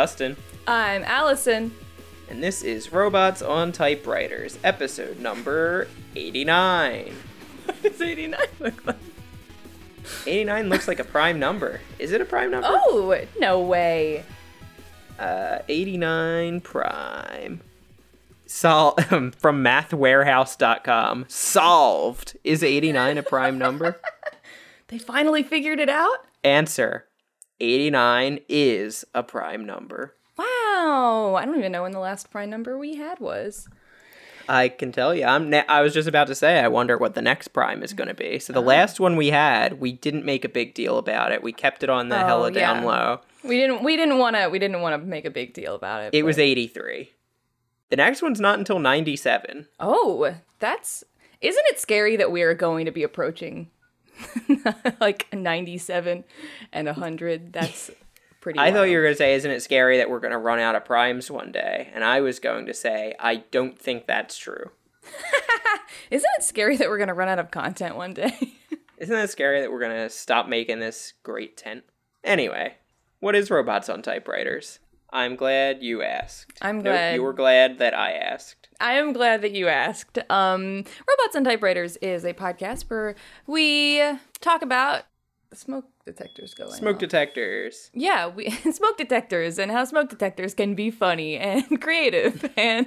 Hello! I'm I'm Allison. and this is Robots on Typewriters, episode number 89. What does 89 look like? 89 looks like a prime number. Is it a prime number? Oh, no way. Uh, 89 prime. Sol- from mathwarehouse.com. Solved. Is 89 a prime number? They finally figured it out? Answer 89 is a prime number. Wow. I don't even know when the last prime number we had was. I can tell you. I'm. Ne- I was just about to say. I wonder what the next prime is going to be. So the uh-huh. last one we had, we didn't make a big deal about it. We kept it on the Oh, hella down low. We didn't we didn't want to we didn't want to make a big deal about it. It was 83. The next one's not until 97. Oh, that's Isn't it scary that we are going to be approaching like 97 and 100? That's pretty I thought you were going to say, "Isn't it scary that we're going to run out of primes one day?" And I was going to say, "I don't think that's true." Isn't it scary that we're going to run out of content one day? Isn't that scary that we're going to stop making this great tent? Anyway, what is robots on typewriters? I'm glad you asked. I'm glad. you were glad that I asked. I am glad that you asked. Um, Robots and Typewriters is a podcast where we talk about smoke detectors going Smoke off. detectors. yeah, we smoke detectors and how smoke detectors can be funny and creative and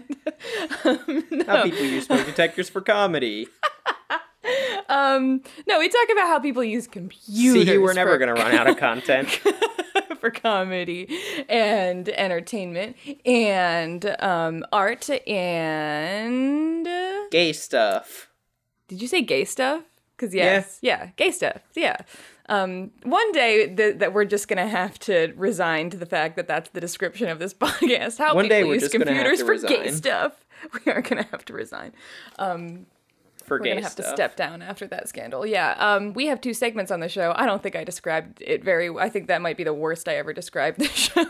um, How people use smoke detectors for comedy. um, no, we talk about how people use computers. See, we're never for- going to run out of content. For comedy and entertainment and um, art and Gay stuff. Did you say gay stuff? Because yes, yeah. gay stuff. Yeah. Um, one day th- that we're just gonna have to resign to the fact that that's the description of this podcast. How One people day we're use just gonna have computers to for gay resign. stuff. We are gonna have to resign. Um, For we're gay gonna have stuff. to step down after that scandal. Yeah. Um, we have two segments on the show. I don't think I described it very. I think that might be the worst I ever described the show.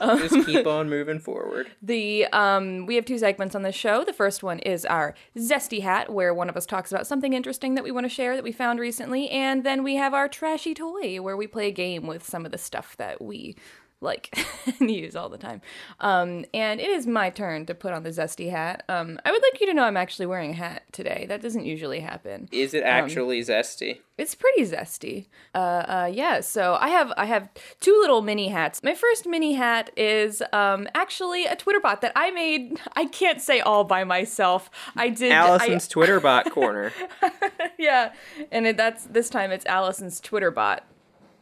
Um, Just keep on moving forward. The um, we have two segments on the show. The first one is our zesty hat, where one of us talks about something interesting that we want to share that we found recently, and then we have our trashy toy, where we play a game with some of the stuff that we like and use all the time. Um, and it is my turn to put on the zesty hat. Um, I would like you to know I'm actually wearing a hat today. That doesn't usually happen. Is Um, it actually zesty? It's pretty zesty. Uh, uh, yeah. So I have I have two little mini hats. My first mini hat is um, actually a Twitter bot that I made. I can't say all by myself. I did. Allison's Twitter bot corner. Yeah, and it, that's this time it's Allison's Twitter bot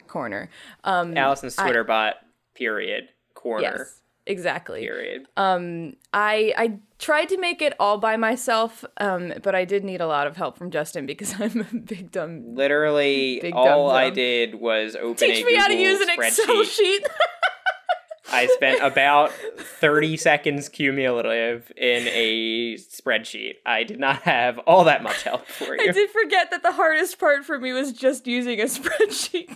corner. Um, Allison's I- Twitter bot. Period. Corner. yes, exactly. Period. Um, I I tried to make it all by myself, um, but I did need a lot of help from Justin because I'm a big dumb. Literally, Big all dumb I dumb. did was open Teach a me how to use an Excel spreadsheet. sheet. I spent about 30 seconds cumulative in a spreadsheet. I did not have all that much help for you. I did forget that the hardest part for me was just using a spreadsheet.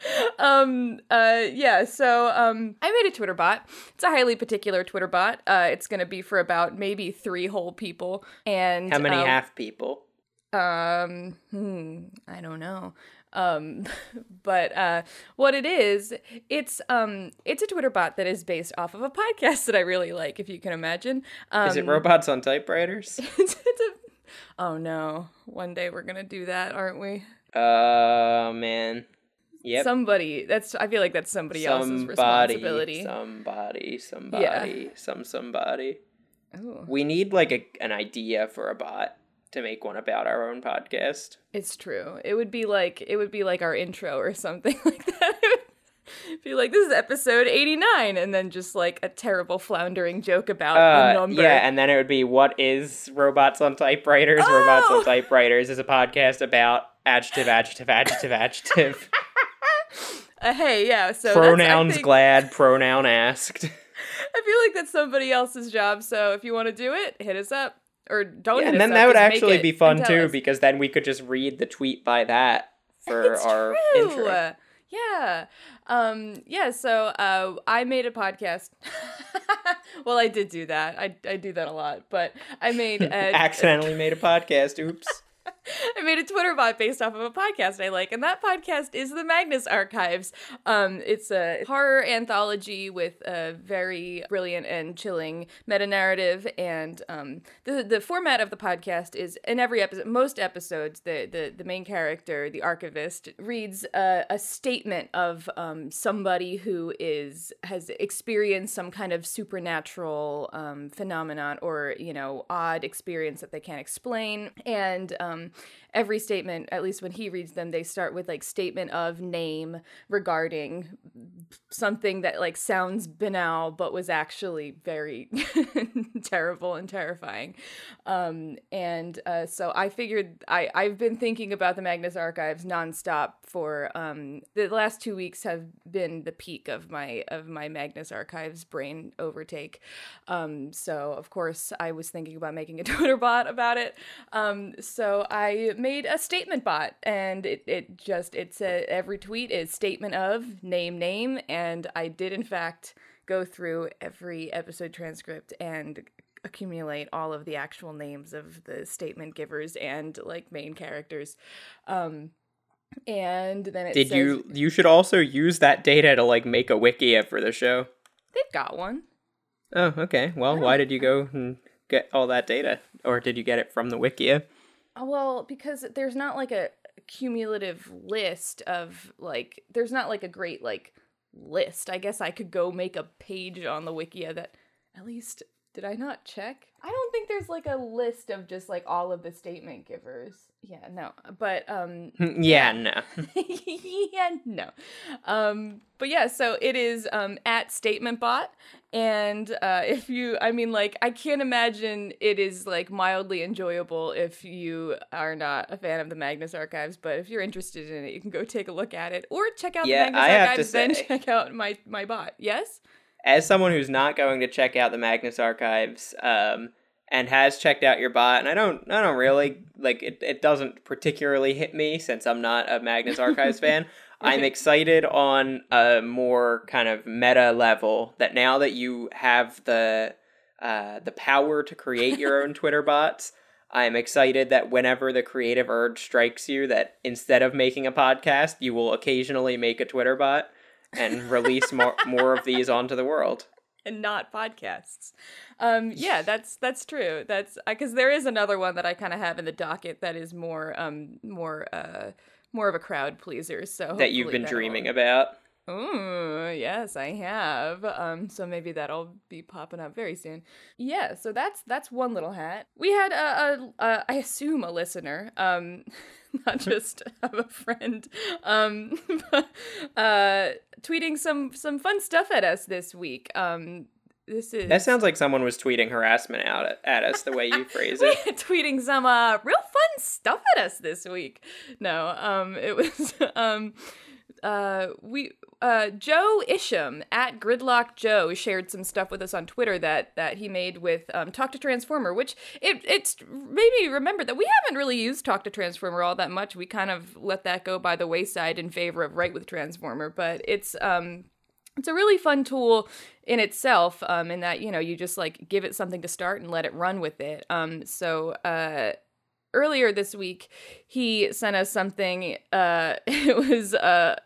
um uh yeah so um i made a twitter bot it's a highly particular twitter bot uh it's gonna be for about maybe three whole people and How many uh, half people? um hmm, i don't know um but uh what it is it's um it's a twitter bot that is based off of a podcast that i really like if you can imagine um Is it robots on typewriters? it's, it's a oh no one day we're gonna do that aren't we Uh, man. Yep. somebody that's i feel like that's somebody, else's responsibility Somebody, somebody, yeah. some somebody. Ooh, We need like a, an idea for a bot to make one about our own podcast. it's true it would be like it would be like our intro or something like that be like this is episode 89 and then just like a terrible floundering joke about the Uh, number yeah, and then it would be what is robots on typewriters? Robots Oh! on typewriters is a podcast about adjective, adjective, adjective, adjective. Uh, hey yeah so Pronouns think- glad, pronoun asked. i feel like that's somebody else's job so if you want to do it hit us up or don't Yeah, and then up, that would actually be fun too, us. because then we could just read the tweet by that for it's our true. intro. Yeah. Um, yeah, so uh, I made a podcast. well, I did do that. I, I do that a lot, but I made a, Accidentally made a podcast. Oops. I made a Twitter bot based off of a podcast I like, and that podcast is the Magnus Archives. Um, it's a horror anthology with a very brilliant and chilling meta narrative, and um, the the format of the podcast is in every episode, most episodes, the the, the main character, the archivist, reads a, a statement of um, somebody who is has experienced some kind of supernatural um, phenomenon or you know odd experience that they can't explain, and um, every statement, at least when he reads them, they start with like statement of name regarding something that like sounds banal but was actually very terrible and terrifying. Um, and uh, so I figured I I've been thinking about the Magnus Archives nonstop for um, the last two weeks have been the peak of my of my Magnus Archives brain overtake. Um, so of course I was thinking about making a Twitter bot about it. Um, so I made a statement bot, and it it just it said every tweet is statement of name name, and I did in fact go through every episode transcript and accumulate all of the actual names of the statement givers and like main characters. Um, and then it Did says, you you should also use that data to like make a wikia for the show? They've got one. Oh, okay. Well, why did you go and get all that data? Or did you get it from the wikia? Uh, Well, because there's not like a cumulative list of like there's not like a great like list. I guess I could go make a page on the Wikia that at least did I not check? I don't think there's like a list of just like all of the statement givers. Yeah, no. But um yeah, no. yeah, no. Um, but yeah, so it is um, at StatementBot, and uh, if you, I mean, like, I can't imagine it is like mildly enjoyable if you are not a fan of the Magnus Archives. But if you're interested in it, you can go take a look at it, or check out Yeah, the Magnus I have to Archives, then check out my my bot. Yes. As someone who's not going to check out the Magnus Archives, um, and has checked out your bot, and I don't, I don't really like it. It doesn't particularly hit me since I'm not a Magnus Archives fan. I'm excited on a more kind of meta level that now that you have the uh, the power to create your own Twitter bots, I'm excited that whenever the creative urge strikes you, that instead of making a podcast, you will occasionally make a Twitter bot and release more more of these onto the world. and not podcasts. Um, yeah, that's that's true. That's because there is another one that I kind of have in the docket that is more um more uh more of a crowd pleaser. So that you've been dreaming about. Ooh, yes, I have. Um, so maybe that'll be popping up very soon. Yeah, so that's that's one little hat. We had a, a, a I assume a listener, um, not just a friend, um, uh, tweeting some some fun stuff at us this week. Um, this is That sounds like someone was tweeting harassment out at, at us the way you phrase it. tweeting some uh real fun stuff at us this week. No, um it was um uh we uh Joe Isham at Gridlock Joe shared some stuff with us on Twitter that that he made with um Talk to Transformer, which it it's made me remember that we haven't really used Talk to Transformer all that much. We kind of let that go by the wayside in favor of Write with Transformer, but it's um it's a really fun tool in itself um, in that you know you just like give it something to start and let it run with it um, so uh, earlier this week he sent us something uh, it was uh,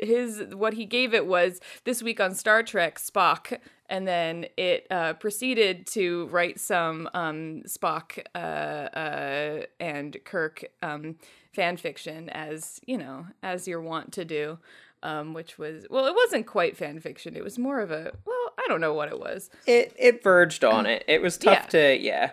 his what he gave it was this week on star trek spock and then it uh, proceeded to write some um, spock uh, uh, and kirk um, fan fiction as you know as you're wont to do um, which was well, it wasn't quite fan fiction. It was more of a well, I don't know what it was, It it verged on it. It was tough Yeah. to yeah.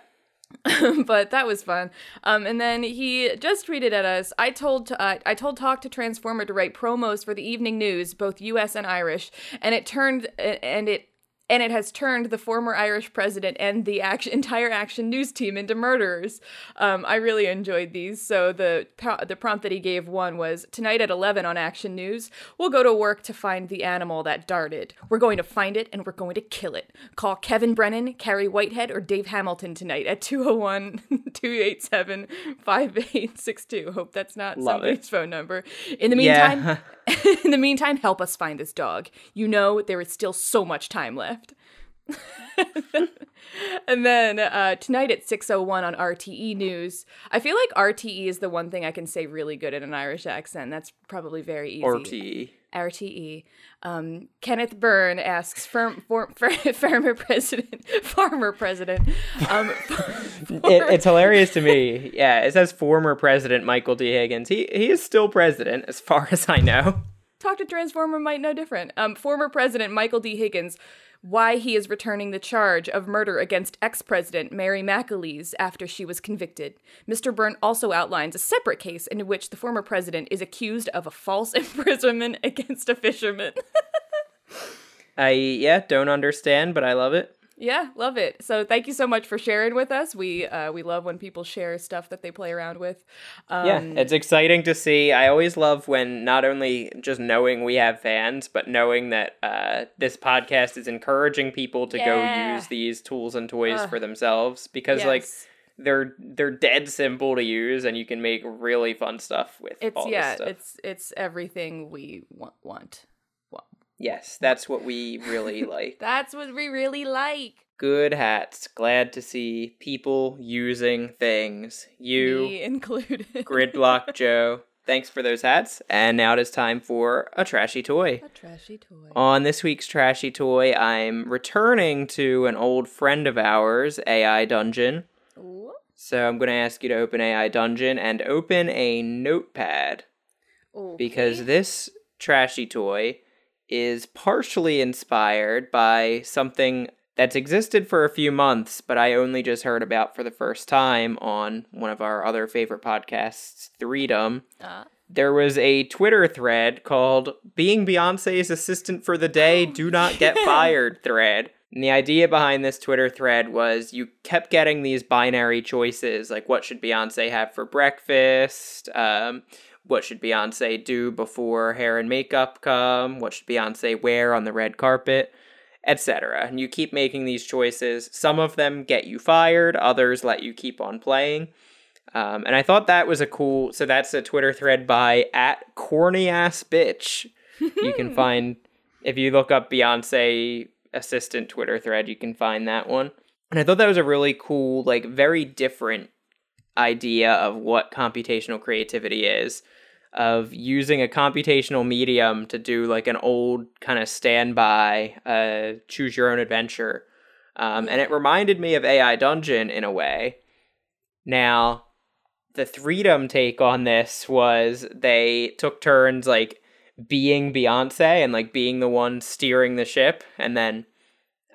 but that was fun. Um, and then he just tweeted at us. I told uh, I told Talk to Transformer to write promos for the evening news, both U.S. and Irish, and it turned and it. And it has turned the former Irish president and the action, entire Action News team into murderers. Um, I really enjoyed these. So the the prompt that he gave one was tonight at eleven on Action News, we'll go to work to find the animal that darted. We're going to find it and we're going to kill it. Call Kevin Brennan, Carrie Whitehead, or Dave Hamilton tonight at 201 287 5862. Hope that's not Love it. somebody's phone number. In the Yeah. meantime, in the meantime, help us find this dog. You know there is still so much time left. and then uh, tonight at 6.01 on RTE News, I feel like RTE is the one thing I can say really good in an Irish accent. That's probably very easy. RTE. RTE. Um, Kenneth Byrne asks firm, for, for, farmer president, farmer president. Um, it, it's hilarious to me. Yeah, it says former president Michael D. Higgins. He he is still president, as far as I know. Talk to Transformer might know different. Um, former president Michael D. Higgins why he is returning the charge of murder against ex president Mary McAleese after she was convicted. Mr. Byrne also outlines a separate case in which the former president is accused of a false imprisonment against a fisherman. I, yeah, don't understand, but I love it. Yeah, love it. So thank you so much for sharing with us. We uh, we love when people share stuff that they play around with. Um, yeah, it's exciting to see. I always love when not only just knowing we have fans, but knowing that uh, this podcast is encouraging people to yeah. go use these tools and toys uh, for themselves because yes. like they're they're dead simple to use and you can make really fun stuff with it's yeah it's it's everything we want want Yes, that's what we really like. that's what we really like. Good hats. Glad to see people using things. You Me included. Gridlock Joe. Thanks for those hats. And now it is time for a trashy toy. A trashy toy. On this week's trashy toy, I'm returning to an old friend of ours, AI Dungeon. Ooh. So I'm going to ask you to open AI Dungeon and open a notepad. Okay. Because this trashy toy is partially inspired by something that's existed for a few months, but I only just heard about for the first time on one of our other favorite podcasts, Threedom. Uh. There was a Twitter thread called Being Beyonce's Assistant for the Day, Do Not Get Fired thread. And the idea behind this Twitter thread was you kept getting these binary choices, like what should Beyonce have for breakfast? Um, what should Beyonce do before hair and makeup come? What should Beyonce wear on the red carpet? Etc. And you keep making these choices. Some of them get you fired, others let you keep on playing. Um, and I thought that was a cool. So that's a Twitter thread by at corny ass bitch. you can find if you look up Beyonce assistant Twitter thread, you can find that one. And I thought that was a really cool, like very different idea of what computational creativity is of using a computational medium to do like an old kind of standby uh, choose your own adventure. Um, and it reminded me of ai dungeon in a way. Now the Threedom take on this was they took turns like being beyonce and like being the one steering the ship and then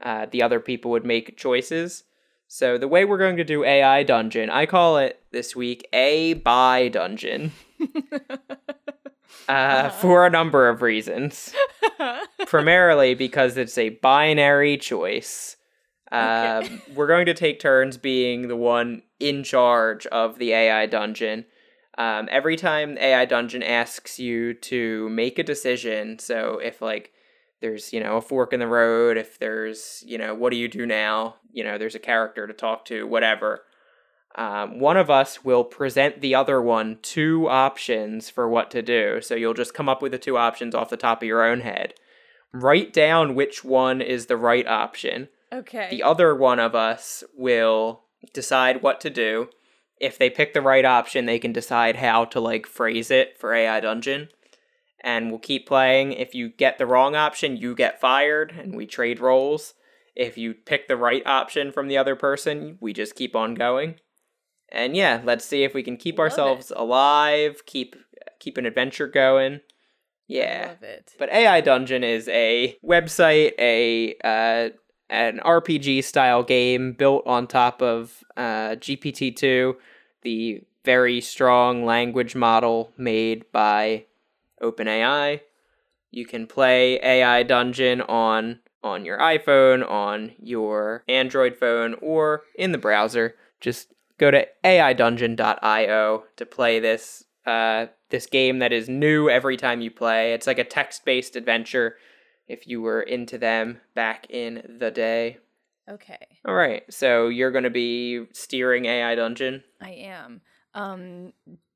uh, the other people would make choices. So the way we're going to do AI dungeon, I call it this week a by dungeon. uh, for a number of reasons. Primarily because it's a binary choice. Uh, okay. Um, we're going to take turns being the one in charge of the AI dungeon. Um, every time AI dungeon asks you to make a decision, so if like there's you know a fork in the road if there's you know what do you do now you know there's a character to talk to whatever um, one of us will present the other one two options for what to do so you'll just come up with the two options off the top of your own head write down which one is the right option okay the other one of us will decide what to do if they pick the right option they can decide how to like phrase it for ai dungeon and we'll keep playing. If you get the wrong option, you get fired, and we trade roles. If you pick the right option from the other person, we just keep on going. And yeah, let's see if we can keep Love ourselves it. alive, keep keep an adventure going. Yeah. But AI Dungeon is a website, a uh, an RPG style game built on top of uh, GPT two, the very strong language model made by OpenAI. You can play AI Dungeon on on your iPhone, on your Android phone, or in the browser. Just go to aidungeon.io to play this uh, this game that is new every time you play. It's like a text based adventure. If you were into them back in the day. Okay. All right. So you're going to be steering AI Dungeon. I am. Um,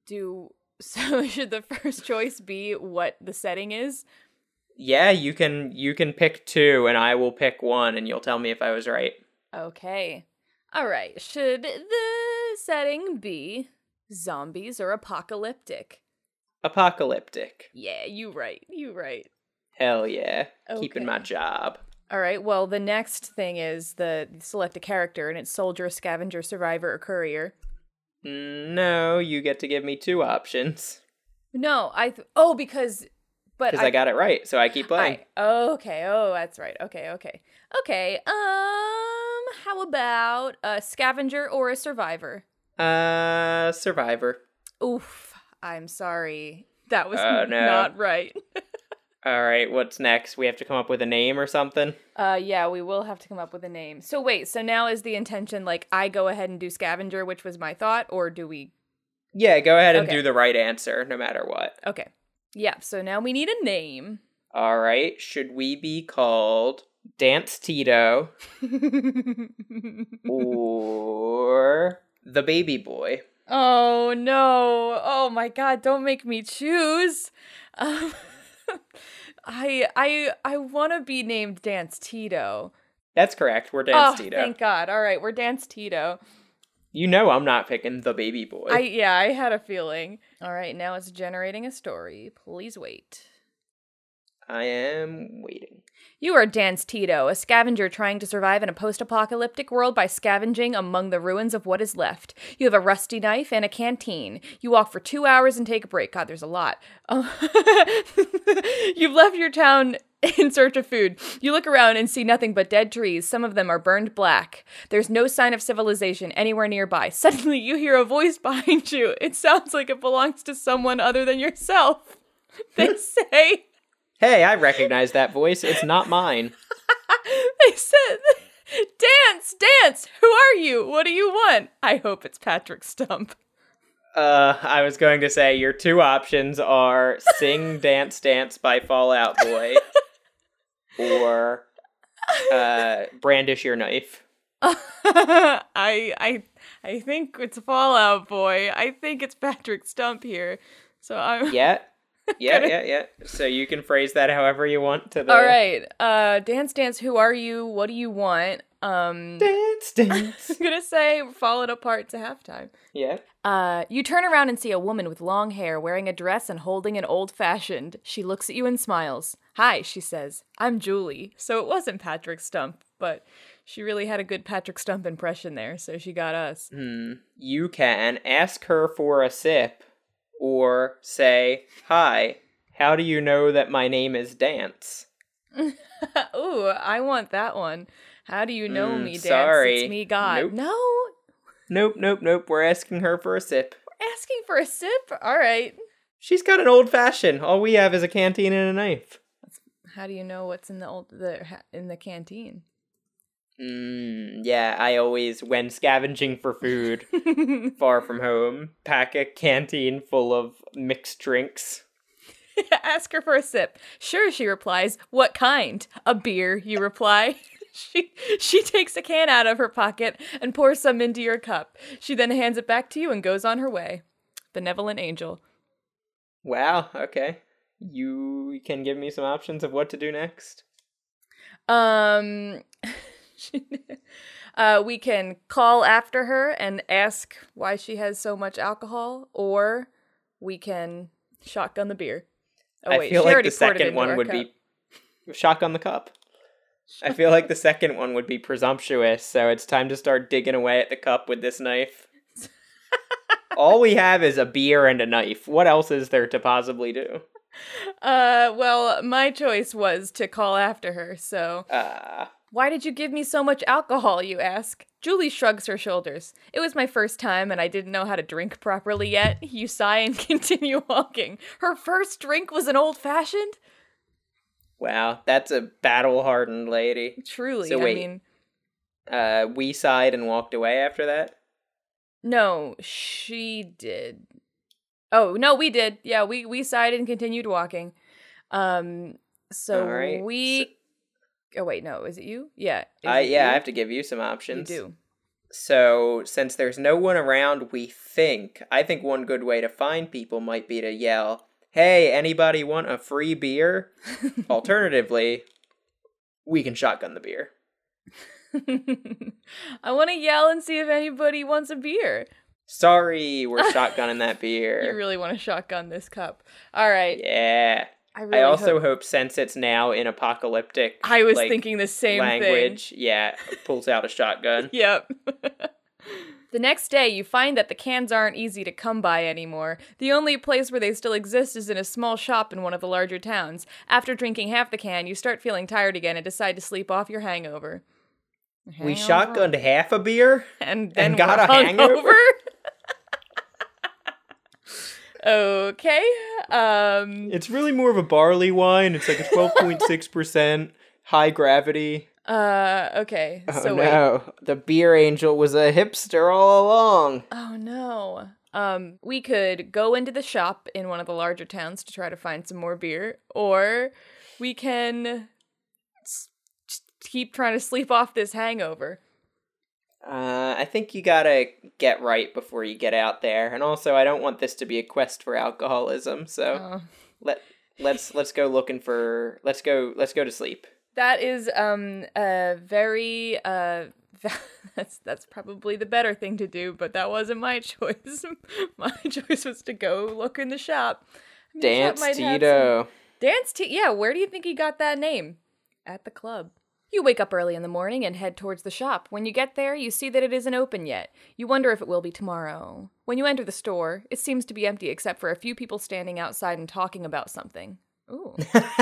do so should the first choice be what the setting is? Yeah, you can you can pick two and I will pick one and you'll tell me if I was right. Okay. All right. Should the setting be zombies or apocalyptic? Apocalyptic. Yeah, you right. You right. Hell yeah. Keeping my job. All right. Well, the next thing is the select a character, and it's soldier, scavenger, survivor, or courier. No, you get to give me two options. No, I. Th- oh, because. But Because I, got it right, so I keep playing. I- okay. Oh, that's right. Okay. Okay. Okay. Um. How about a scavenger or a survivor? Uh Survivor. Oof. I'm sorry. That was Oh, no. not right. Alright, what's next? We have to come up with a name or something? Uh, yeah, we will have to come up with a name. So wait, so now is the intention like I go ahead and do scavenger, which was my thought, or do we? Yeah, go ahead and Okay. do the right answer, no matter what. Okay, yeah. So now we need a name. Alright, should we be called Dance Tito or the Baby Boy? oh no! Oh my God! Don't make me choose. Um, I I I want to be named Dance Tito. That's correct, we're Dance oh, Tito. thank God! All right, we're Dance Tito. You know I'm not picking the Baby Boy. I yeah, I had a feeling. All right, now it's generating a story. Please wait. I am waiting. You are Dance Tito, a scavenger trying to survive in a post apocalyptic world by scavenging among the ruins of what is left. You have a rusty knife and a canteen. You walk for two hours and take a break. God, there's a lot. Oh. You've left your town in search of food. You look around and see nothing but dead trees. Some of them are burned black. There's no sign of civilization anywhere nearby. Suddenly, you hear a voice behind you. It sounds like it belongs to someone other than yourself. They say. Hey, I recognize that voice. It's not mine. they said, Dance, dance! Who are you? What do you want? I hope it's Patrick Stump. Uh, I was going to say your two options are Sing Dance Dance by Fall Out Boy or uh, Brandish Your Knife. I I I think it's Fall Out Boy. I think it's Patrick Stump here. So I'm Yeah. Yeah, yeah, yeah. So you can phrase that however you want to the All right. Uh Dance Dance, who are you? What do you want? Um Dance Dance. I'm gonna say falling apart to halftime. yeah. Uh, you turn around and see a woman with long hair wearing a dress and holding an old fashioned. She looks at you and smiles. Hi, she says. I'm Julie. So it wasn't Patrick Stump, but she really had a good Patrick Stump impression there, so she got us. Hmm. You can ask her for a sip or say, Hi, how do you know that my name is Dance? Ooh, I want that one. How do you know Mm, me, Dance? sorry. It's me, God. Nope. No, Nope, nope, nope. We're asking her for a sip. We're asking for a sip? All right. She's got an old fashioned. All we have is a canteen and a knife. How do you know what's in the old the in the canteen? Mm, yeah, I always, when scavenging for food far from home, pack a canteen full of mixed drinks. Ask her for a sip. Sure, she replies. What kind? A beer, you reply. she she takes a can out of her pocket and pours some into your cup. She then hands it back to you and goes on her way. Benevolent angel. Wow, okay. You can give me some options of what to do next? Um uh we can call after her and ask why she has so much alcohol or we can shotgun the beer. Oh I wait, feel she like the second one would cup. be shotgun the cup. I feel like the second one would be presumptuous, so it's time to start digging away at the cup with this knife. All we have is a beer and a knife. What else is there to possibly do? Uh, well, my choice was to call after her, so. Uh, Why did you give me so much alcohol, you ask? Julie shrugs her shoulders. It was my first time and I didn't know how to drink properly yet. You sigh and continue walking. Her first drink was an old fashioned? wow, that's a battle hardened lady. Truly, So I mean. Uh, we sighed and walked away after that. No, she did. Oh, no, we did. Yeah, we, we sighed and continued walking. Um, so right, we. Oh, wait, no, is it you? Yeah. I it yeah, I have to give you some options. You do. So, since there's no one around, we think, I think one good way to find people might be to yell, hey, anybody want a free beer? Alternatively, we can shotgun the beer. I want to yell and see if anybody wants a beer. Sorry, we're shotgunning that beer. You really want to shotgun this cup. All right. yeah. I, really I also hope- hope since it's now in apocalyptic I was like, thinking the same language, yeah, pulls out a shotgun. Yep. the next day, you find that the cans aren't easy to come by anymore. The only place where they still exist is in a small shop in one of the larger towns. After drinking half the can, you start feeling tired again and decide to sleep off your hangover. We shotgunned half a beer. and then and got we're a hangover? okay. Um. It's really more of a barley wine. It's like a twelve point six percent high gravity. Uh. Okay. Oh so wait. no, the beer angel was a hipster all along. Oh no. Um, we could go into the shop in one of the larger towns to try to find some more beer, or we can s- just keep trying to sleep off this hangover. Uh, I think you gotta get right before you get out there, and also I don't want this to be a quest for alcoholism. So Uh, let let's let's go looking for let's go let's go to sleep. that is um a very uh that's that's probably the better thing to do, but that wasn't my choice. my choice was to go look in the shop. I mean, the shop Dance some- Tito. Dance T. Yeah, where do you think he got that name? At the club. You wake up early in the morning and head towards the shop. When you get there, you see that it isn't open yet. You wonder if it will be tomorrow. When you enter the store, it seems to be empty except for a few people standing outside and talking about something. Ooh.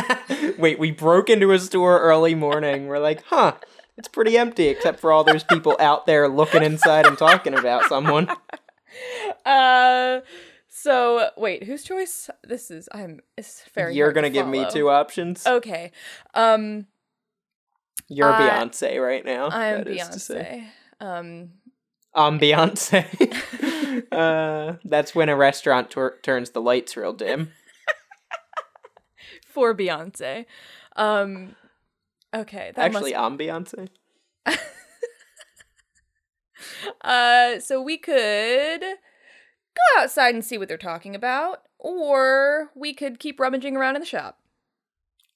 Wait, we broke into a store early morning. We're like, huh, it's pretty empty except for all those people out there looking inside and talking about someone. uh so wait, whose choice? This is I'm it's fair. You're gonna give me two options. Okay. Um You're uh, Beyonce right now. I'm that is to. Beyonce. Um I'm Beyonce. uh, that's when a restaurant tur- turns the lights real dim. for Beyonce. Um okay, Actually, must I'm Beyonce. Uh, so we could go outside and see what they're talking about, or we could keep rummaging around in the shop.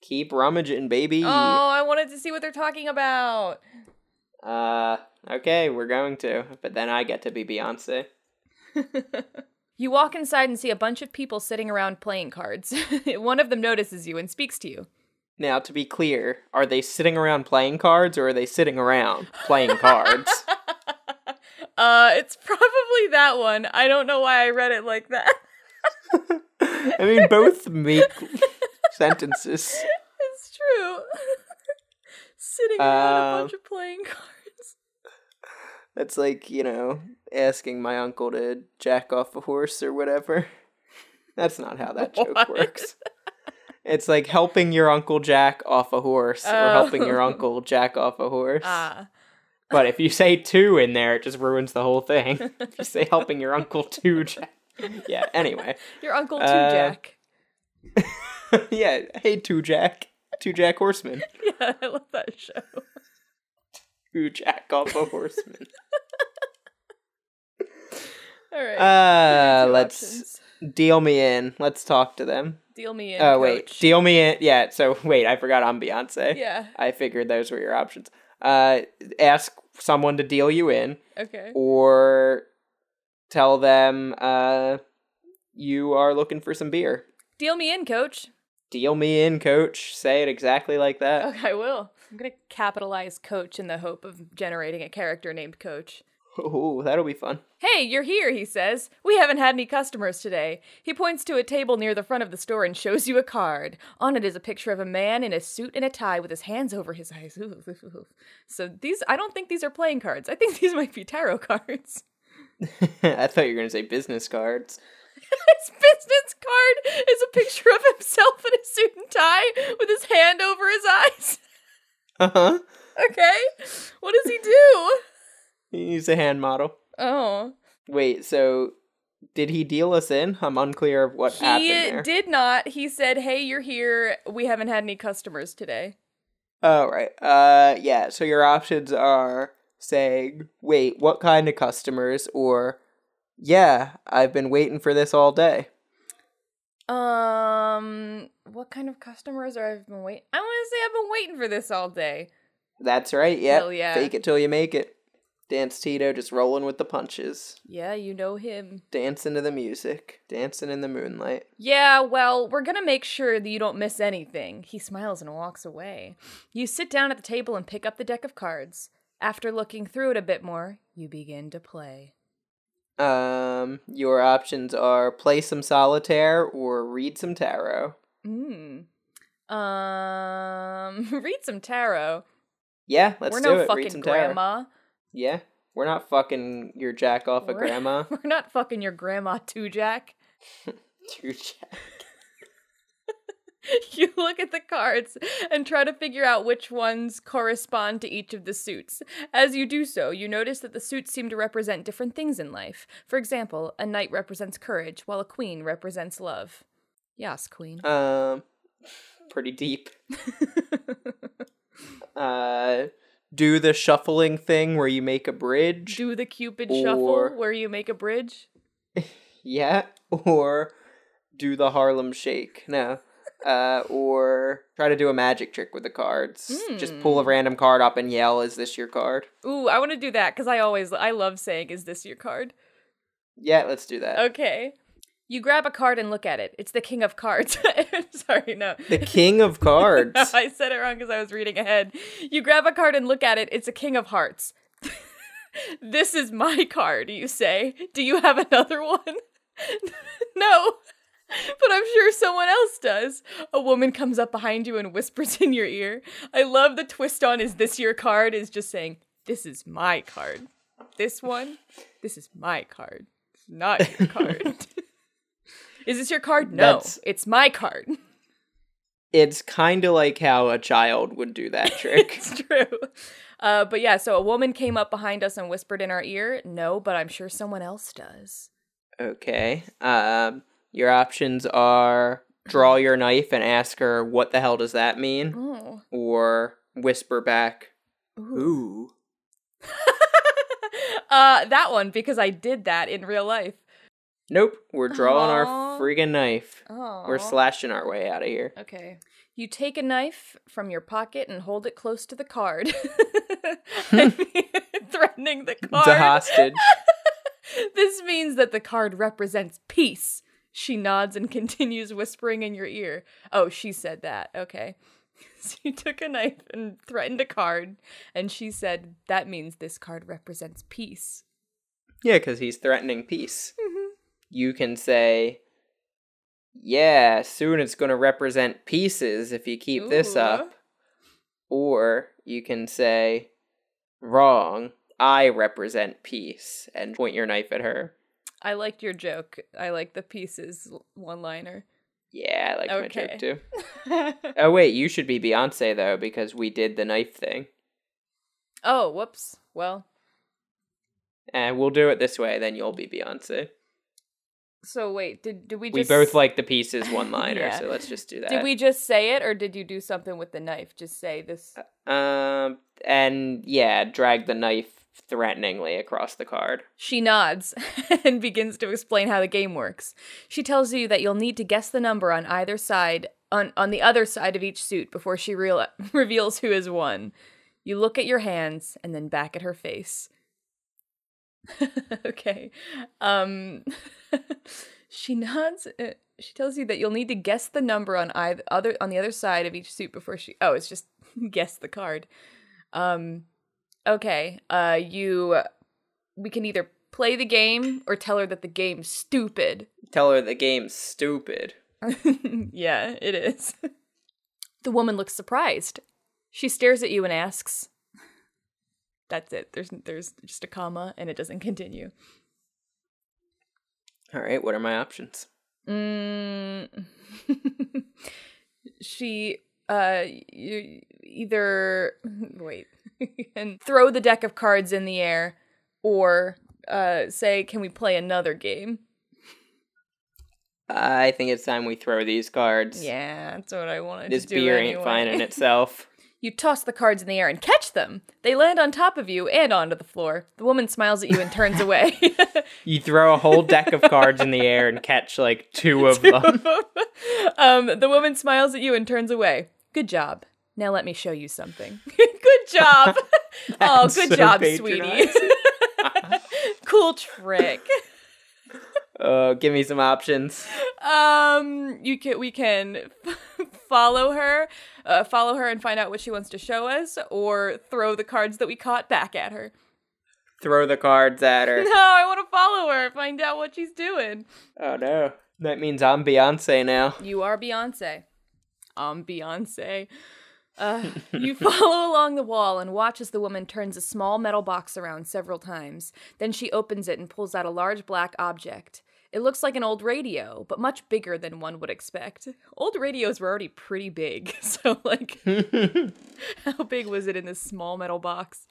Keep rummaging, baby. Oh, I wanted to see what they're talking about. Uh, okay, we're going to, but then I get to be Beyonce. You walk inside and see a bunch of people sitting around playing cards. One of them notices you and speaks to you. Now, to be clear, are they sitting around playing cards or are they sitting around playing cards? Uh, it's probably that one. I don't know why I read it like that. I mean, both make sentences. it's true. Sitting around a Uh, bunch of playing cards. That's like, you know, asking my uncle to jack off a horse or whatever. That's not how that joke What? works. It's like helping your uncle jack off a horse or helping your Oh. uncle jack off a horse. Ah. But if you say two in there, it just ruins the whole thing. if you say helping your uncle to jack. Yeah, anyway. Your uncle too, Uh, Jack. yeah, hey, two jack. Two jack horsemen. Yeah, I love that show. Two jack off a horseman. All right. Uh, let's options. deal me in. Let's talk to them. deal me in. Oh, wait. Deal me in. Yeah, so wait, I forgot I'm Beyonce. Yeah. I figured those were your options. Uh, ask someone to deal you in, Okay. or tell them uh, you are looking for some beer. Deal me in, coach. Deal me in, coach. Say it exactly like that. Okay, I will. I'm gonna capitalize coach in the hope of generating a character named Coach. Ooh, that'll be fun. Hey, you're here, he says. We haven't had any customers today. He points to a table near the front of the store and shows you a card. On it is a picture of a man in a suit and a tie with his hands over his eyes. Ooh, ooh, ooh, ooh. So these, I don't think these are playing cards. I think these might be tarot cards. I thought you were gonna say business cards. His business card is a picture of himself in a suit and tie with his hand over his eyes. Uh huh. Okay. What does he do? He's a hand model. Oh. Wait, so did he deal us in? I'm unclear of what happened He did not. He said, "Hey, you're here. We haven't had any customers today." Oh right. Uh yeah, so your options are saying, "Wait, what kind of customers?" or "Yeah, I've been waiting for this all day." Um, what kind of customers are I've been waiting? I want to say I've been waiting for this all day. That's right. Yeah. Hell yeah. Fake it till you make it. Dance Tito just rolling with the punches. Yeah, you know him. Dancing to the music. Dancing in the moonlight. Yeah, well, we're gonna make sure that you don't miss anything. He smiles and walks away. You sit down at the table and pick up the deck of cards. After looking through it a bit more, you begin to play. Um, your options are play some solitaire or read some tarot. Hmm. Um, read some tarot. Yeah, let's we're do no it. read fucking some tarot. grandma. Yeah, we're not fucking your jack off a We're- grandma. We're not fucking your grandma too, Jack. too, jack. you look at the cards and try to figure out which ones correspond to each of the suits. As you do so, you notice that the suits seem to represent different things in life. For example, a knight represents courage, while a queen represents love. Yes, queen. Um, pretty deep. Uh, do the shuffling thing where you make a bridge. do the Cupid or- shuffle where you make a bridge. Yeah, or do the Harlem Shake. No. Uh, or try to do a magic trick with the cards. Just pull a Hmm. random card up and yell, "Is this your card?" Ooh, I want to do that because I always I love saying, "Is this your card?" Yeah, let's do that. Okay. You grab a card and look at it. It's the King of Cards. Sorry, no. The King of Cards. No, I said it wrong because I was reading ahead. You grab a card and look at it. It's a King of Hearts. this is my card, you say. Do you have another one? no. But I'm sure someone else does. A woman comes up behind you and whispers in your ear. I love the twist on is this your card is just saying, This is my card. This one, this is my card. It's not your card. is this your card? No. That's- It's my card. It's kind of like how a child would do that trick. it's true. Uh, but yeah, so a woman came up behind us and whispered in our ear. No, but I'm sure someone else does. okay. Um, your options are draw your knife and ask her, "What the hell does that mean?" Oh. Or whisper back, Ooh. Uh, that one because I did that in real life. Nope, we're drawing Aw. our friggin' knife. Oh. We're slashing our way out of here. Okay. You take a knife from your pocket and hold it close to the card, threatening the card. The hostage. this means that the card represents peace. She nods and continues whispering in your ear. Oh, she said that. Okay. So you took a knife and threatened a card, and she said that means this card represents peace. yeah, because he's threatening peace. Mhm. You can say, "Yeah, soon it's going to represent pieces if you keep this up." Or you can say, "Wrong. I represent peace," and point your knife at her. I liked your joke. I like the pieces one liner. Yeah, I like my joke too. Oh wait, you should be Beyonce though because we did the knife thing. oh, whoops. Well, And we'll do it this way, then you'll be Beyonce. so wait, did did we We both like the pieces one liner, Yeah. so let's just do that. Did we just say it or did you do something with the knife? Just say this. Um, and yeah, drag the knife threateningly across the card. She nods and begins to explain how the game works. She tells you that you'll need to guess the number on either side on on the other side of each suit before she reveals who has won. You look at your hands and then back at her face. okay. Um she nods uh, she tells you that you'll need to guess the number on either other on the other side of each suit before she Oh, it's just guess the card. Um okay. Uh you we can either play the game or tell her that the game's stupid. Tell her the game's stupid. yeah, it is. the woman looks surprised. She stares at you and asks, That's it. There's there's just a comma and it doesn't continue. All right, what are my options? Mm. she uh you either wait and throw the deck of cards in the air or uh say can we play another game? I think it's time we throw these cards. Yeah, that's what I wanted This to do beer anyway. ain't fine in itself. You toss the cards in the air and catch them. They land on top of you and onto the floor. The woman smiles at you and turns away. You throw a whole deck of cards in the air and catch like two of them. um, the woman smiles at you and turns away. Good job. Now let me show you something. good job. oh, good so job, sweetie. cool trick. Uh, give me some options. Um, you can we can follow her, uh, follow her and find out what she wants to show us, or throw the cards that we caught back at her. Throw the cards at her. No, I want to follow her, find out what she's doing. Oh no. That means I'm Beyonce now. You are Beyonce. I'm Beyonce. Uh, you follow along the wall and watch as the woman turns a small metal box around several times. Then she opens it and pulls out a large black object. It looks like an old radio, but much bigger than one would expect. Old radios were already pretty big, so, like, how big was it in this small metal box?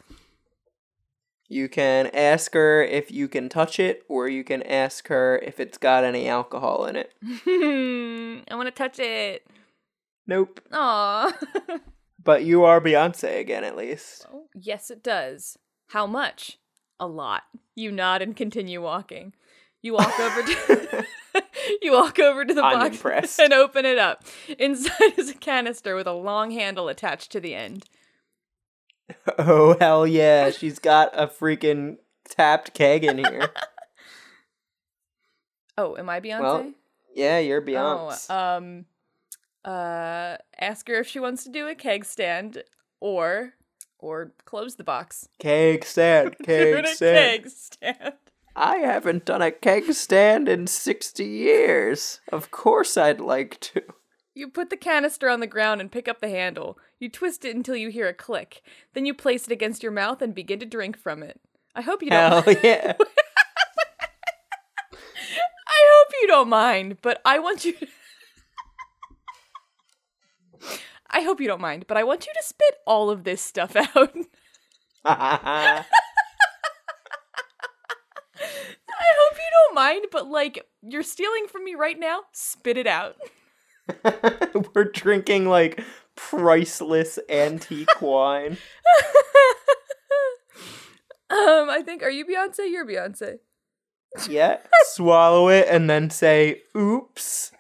You can ask her if you can touch it, or you can ask her if it's got any alcohol in it. I want to touch it. Nope. Aw. But you are Beyonce again, at least. Oh, yes, it does. How much? A lot. You nod and continue walking. You walk over to you walk over to the box and open it up. Inside is a canister with a long handle attached to the end. Oh, hell yeah. She's got a freaking tapped keg in here. Oh, am I Beyonce? Well, yeah, you're Beyonce. Oh, um, uh, ask her if she wants to do a keg stand or or close the box. keg stand, keg stand. keg stand. I haven't done a keg stand in 60 years. Of course I'd like to. You put the canister on the ground and pick up the handle. You twist it until you hear a click. Then you place it against your mouth and begin to drink from it. I hope you don't. Hell yeah. I hope you don't mind, but I want you. I hope you don't mind, but I want you to spit all of this stuff out. I hope you don't mind, but like you're stealing from me right now. Spit it out. We're drinking like priceless antique wine. Um, I think are you Beyonce? You're Beyonce. Yeah. Swallow it and then say oops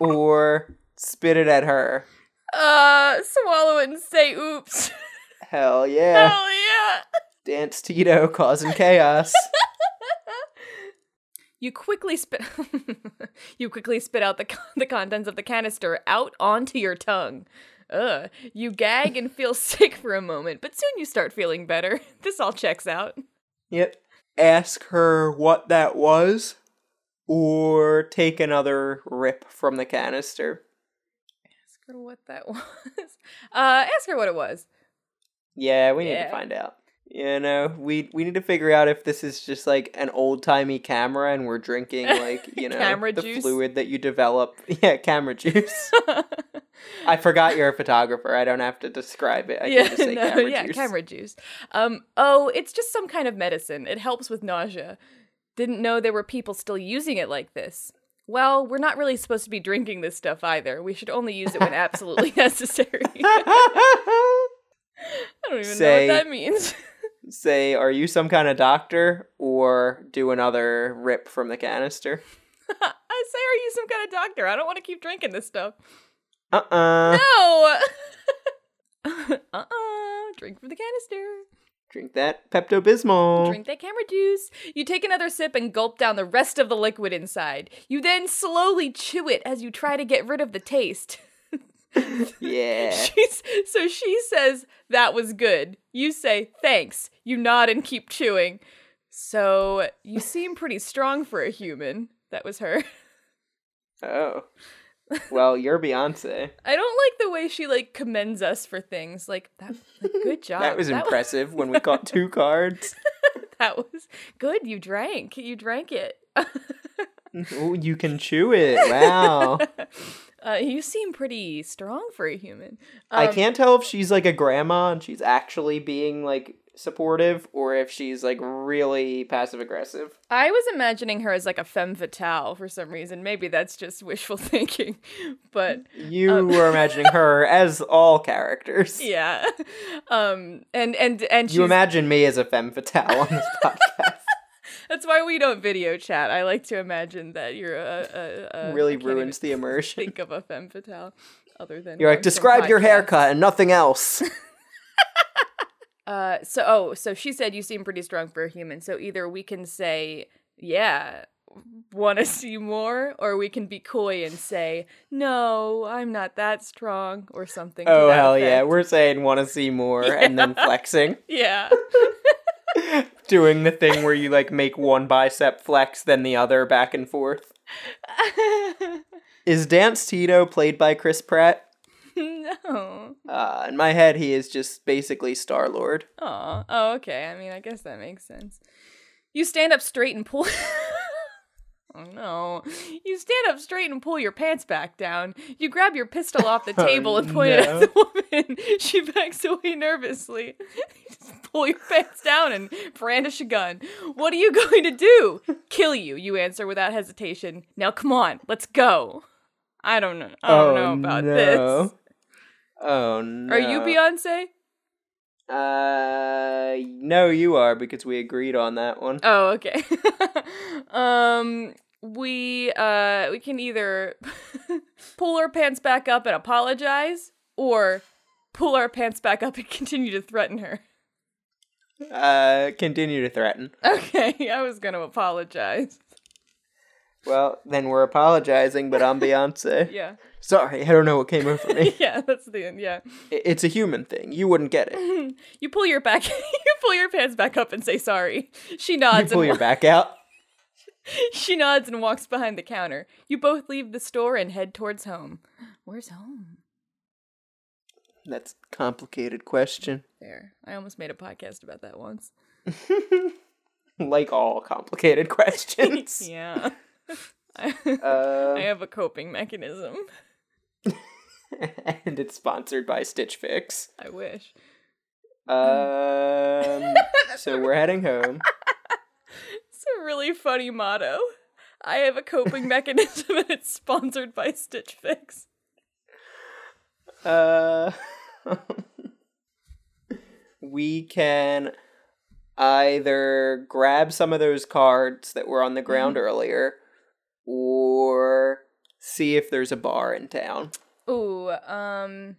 or spit it at her. Uh, swallow it and say oops. Hell yeah. Hell yeah. Dance Tito causing chaos. You quickly spit. you quickly spit out the con- the contents of the canister out onto your tongue. Ugh. You gag and feel sick for a moment, but soon you start feeling better. This all checks out. Yep. Ask her what that was or take another rip from the canister. Her what that was. Uh, ask her what it was. Yeah, we need to find out. You know, we we need to figure out if this is just like an old timey camera and we're drinking like you know Camera the juice? fluid that you develop. Yeah, camera juice. I forgot you're a photographer. I don't have to describe it. I yeah, can just say no, camera yeah, juice. camera juice. Um, oh, it's just some kind of medicine. It helps with nausea. Didn't know there were people still using it like this. Well, we're not really supposed to be drinking this stuff either. We should only use it when absolutely necessary. I don't even Say- know what that means. say, are you some kind of doctor, or do another rip from the canister? I say, are you some kind of doctor? I don't want to keep drinking this stuff. Uh uh No. uh-uh. Drink from the canister. Drink that Pepto Bismol. Drink that camera juice. You take another sip and gulp down the rest of the liquid inside. You then slowly chew it as you try to get rid of the taste. Yeah. She's, so she says, that was good. You say, thanks. You nod and keep chewing. So you seem pretty strong for a human. That was her. Oh. Well, you're Beyonce. I don't like the way she like commends us for things. Like that like, good job. That was wa- impressive when we caught two cards. that was good. You drank. You drank it. Oh, you can chew it. Wow. Uh, you seem pretty strong for a human. I Um, can't tell if she's like a grandma and she's actually being like supportive or if she's like really passive aggressive. I was imagining her as like a femme fatale for some reason. Maybe that's just wishful thinking, but You were imagining her as all characters. yeah. Um, and and and You imagine me as a femme fatale on this podcast. that's why we don't video chat. I like to imagine that you're a, a, a really ruins the immersion. Think of a femme fatale, other than You're like, describe your haircut and nothing else. Uh, so oh, so she said you seem pretty strong for a human. So either we can say, yeah, want to see more, or we can be coy and say, no, I'm not that strong, or something. oh hell yeah, we're saying want to see more and then flexing. yeah. Doing the thing where you like make one bicep flex then the other back and forth. Is Dance Tito played by Chris Pratt? No. Uh, in my head, he is just basically Star Lord. Aw. Oh, okay. I mean, I guess that makes sense. You stand up straight and pull. oh no. You stand up straight and pull your pants back down. You grab your pistol off the table and point it at the woman. She backs away nervously. Pull your pants down and brandish a gun. What are you going to do? Kill you, you answer without hesitation. Now come on, let's go. I don't know. I don't know about this. Oh no. Are you Beyonce? Uh, no, you are because we agreed on that one. Oh, okay. um, we uh we can either pull our pants back up and apologize, or pull our pants back up and continue to threaten her. Uh, continue to threaten. Okay, I was gonna apologize. Well, then we're apologizing, but I'm Beyonce. Yeah, Sorry, I don't know what came over me. yeah, that's the end. Yeah, I- It's a human thing. You wouldn't get it. you pull your back, you pull your pants back up and say sorry. She You nods pull and your wa- back out. she nods and walks behind the counter. You both leave the store and head towards home. Where's home? That's a complicated question. There, I almost made a podcast about that once. like all complicated questions. Yeah. I, Uh, I have a coping mechanism. and it's sponsored by Stitch Fix. I wish. Um, so we're heading home. It's a really funny motto. I have a coping mechanism and it's sponsored by Stitch Fix. Uh, we can either grab some of those cards that were on the ground earlier, or see if there's a bar in town. Ooh, um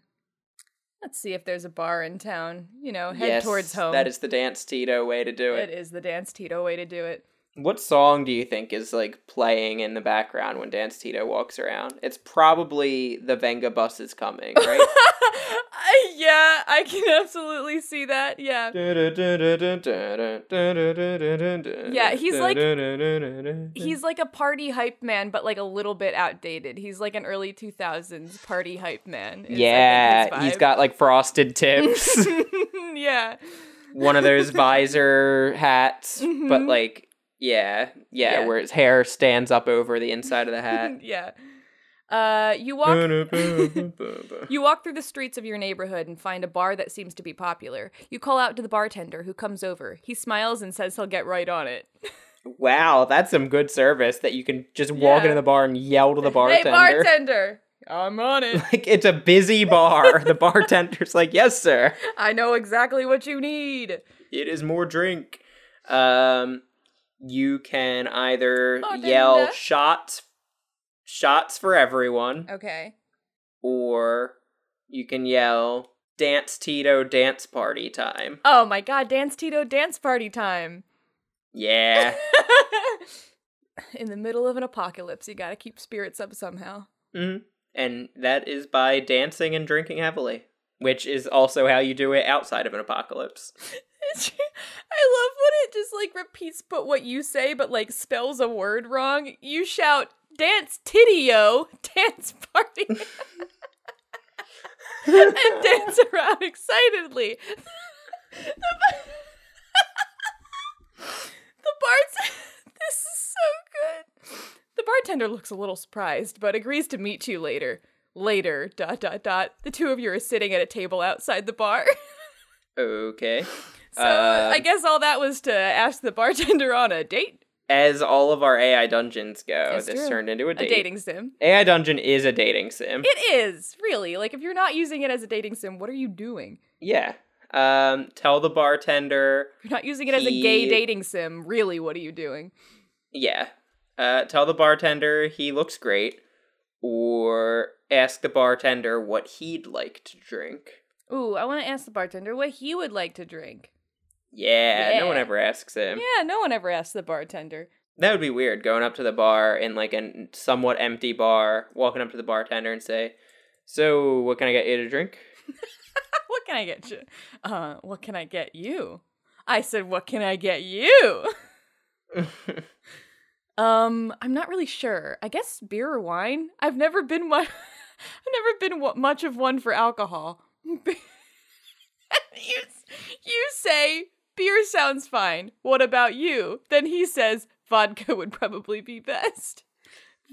let's see if there's a bar in town. You know, head yes, towards home. That is the Dance Tito way to do it it. is the Dance Tito way to do it. What song do you think is like playing in the background when Dance Tito walks around? It's probably the Vengabus is coming, right? Yeah, I can absolutely see that. Yeah. yeah, he's like- He's like a party hype man, but like a little bit outdated. He's like an early 2000s party hype man. is, yeah, he's got like frosted tips, yeah. one of those visor hats, but Mhm. like yeah, yeah, Yeah. where his hair stands up over the inside of the hat. yeah. Uh, you walk you walk through the streets of your neighborhood and find a bar that seems to be popular. You call out to the bartender who comes over. He smiles and says he'll get right on it. wow, that's some good service that you can just walk Yeah. into the bar and yell to the bartender. Hey bartender, I'm on it. like it's a busy bar. the bartender's like, "Yes, sir. I know exactly what you need. It is more drink." Um, you can either Bartender. yell shots, shots for everyone, Okay. or you can yell dance Tito dance party time. Oh my god, dance Tito dance party time. Yeah. In the middle of an apocalypse, you gotta keep spirits up somehow. hmm And that is by dancing and drinking heavily, which is also how you do it outside of an apocalypse. I love when it just like repeats but what you say, but like spells a word wrong. You shout, dance titty-o, dance party. and dance around excitedly. the, the this is so good. The bartender looks a little surprised, but agrees to meet you later. Later, dot dot dot. The two of you are sitting at a table outside the bar. Okay. So Uh, I guess all that was to ask the bartender on a date. As all of our AI dungeons go, That's this true. turned into a A dating sim. AI dungeon is a dating sim. It is, really. Like if you're not using it as a dating sim, what are you doing? yeah. Um, tell the bartender. You're not using it as a gay dating sim, really, what are you doing? Yeah. Uh, tell the bartender he looks great, or ask the bartender what he'd like to drink. Ooh, I want to ask the bartender what he would like to drink. Yeah, no one ever asks him. Yeah, no one ever asks the bartender. That would be weird going up to the bar in like a somewhat empty bar, walking up to the bartender and say, "So, what can I get you to drink?" what can I get you? Uh, what can I get you? I said, what can I get you? Um, I'm not really sure. I guess beer or wine. I've never been one. I've never been much of one for alcohol. you you say beer sounds fine. What about you? Then he says vodka would probably be best.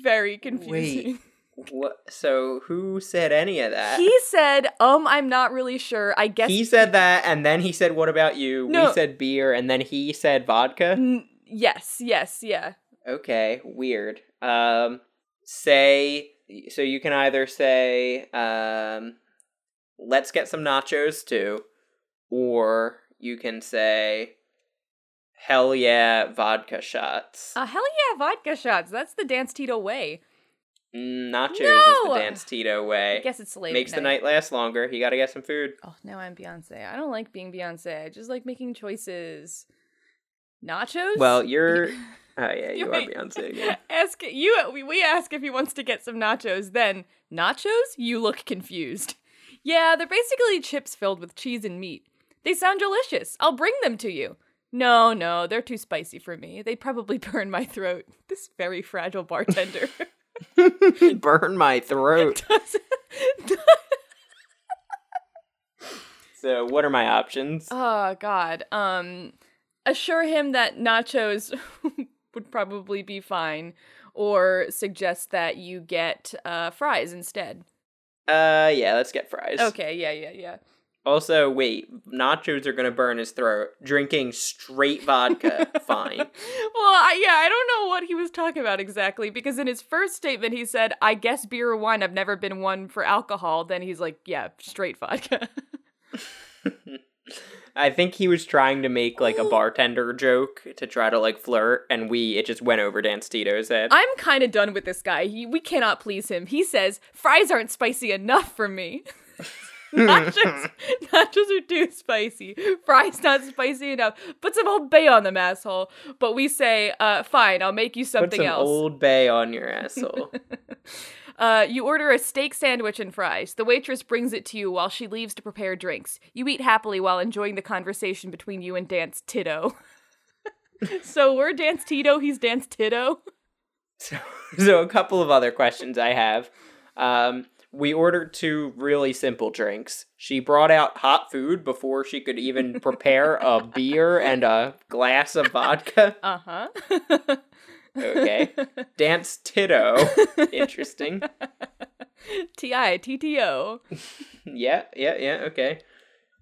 Very confusing. what? So, who said any of that? He said, "Um, I'm not really sure. I guess He said that, and then he said, "What about you?" No. We said beer, and then he said vodka. N- yes, yes, yeah. Okay, weird. Um, say so you can either say, um, "Let's get some nachos too," or you can say, "Hell yeah, vodka shots." Uh, hell yeah, vodka shots. That's the dance Tito way. Mm, nachos is the dance Tito way. I guess it's late. Makes at the night last longer. You gotta get some food. Oh, now I'm Beyonce. I don't like being Beyonce. I just like making choices. Nachos? Well, you're. Oh yeah, You you are wait. Beyonce again. ask you. We, we ask if he wants to get some nachos. Then nachos? You look confused. Yeah, they're basically chips filled with cheese and meat. They sound delicious. I'll bring them to you. No, no, they're too spicy for me. They'd probably burn my throat. This very fragile bartender. Burn my throat. So, what are my options? Oh God. Um, assure him that nachos would probably be fine, or suggest that you get uh, fries instead. Uh, yeah, let's get fries. Okay. Yeah. Yeah. Yeah. Also, wait, nachos are gonna burn his throat. Drinking straight vodka, fine. well, I, yeah, I don't know what he was talking about exactly because in his first statement he said, "I guess beer or wine. I've never been one for alcohol." Then he's like, "Yeah, straight vodka." I think he was trying to make like a bartender joke to try to like flirt, and we it just went over Dance Tito's head. I'm kind of done with this guy. He, we cannot please him. He says fries aren't spicy enough for me. nachos, nachos are too spicy. Fries not spicy enough. Put some Old Bay on them, asshole. But we say, uh, fine, I'll make you something Put some else. Old Bay on your asshole. Uh, you order a steak sandwich and fries. The waitress brings it to you while she leaves to prepare drinks. You eat happily while enjoying the conversation between you and Dance Tito. so we're Dance Tito, he's Dance Tito. so, so a couple of other questions I have. Um, we ordered two really simple drinks. She brought out hot food before she could even prepare a beer and a glass of vodka. Uh huh. Okay. Dance Tito. Interesting. T I T T O. Yeah, yeah, yeah. Okay.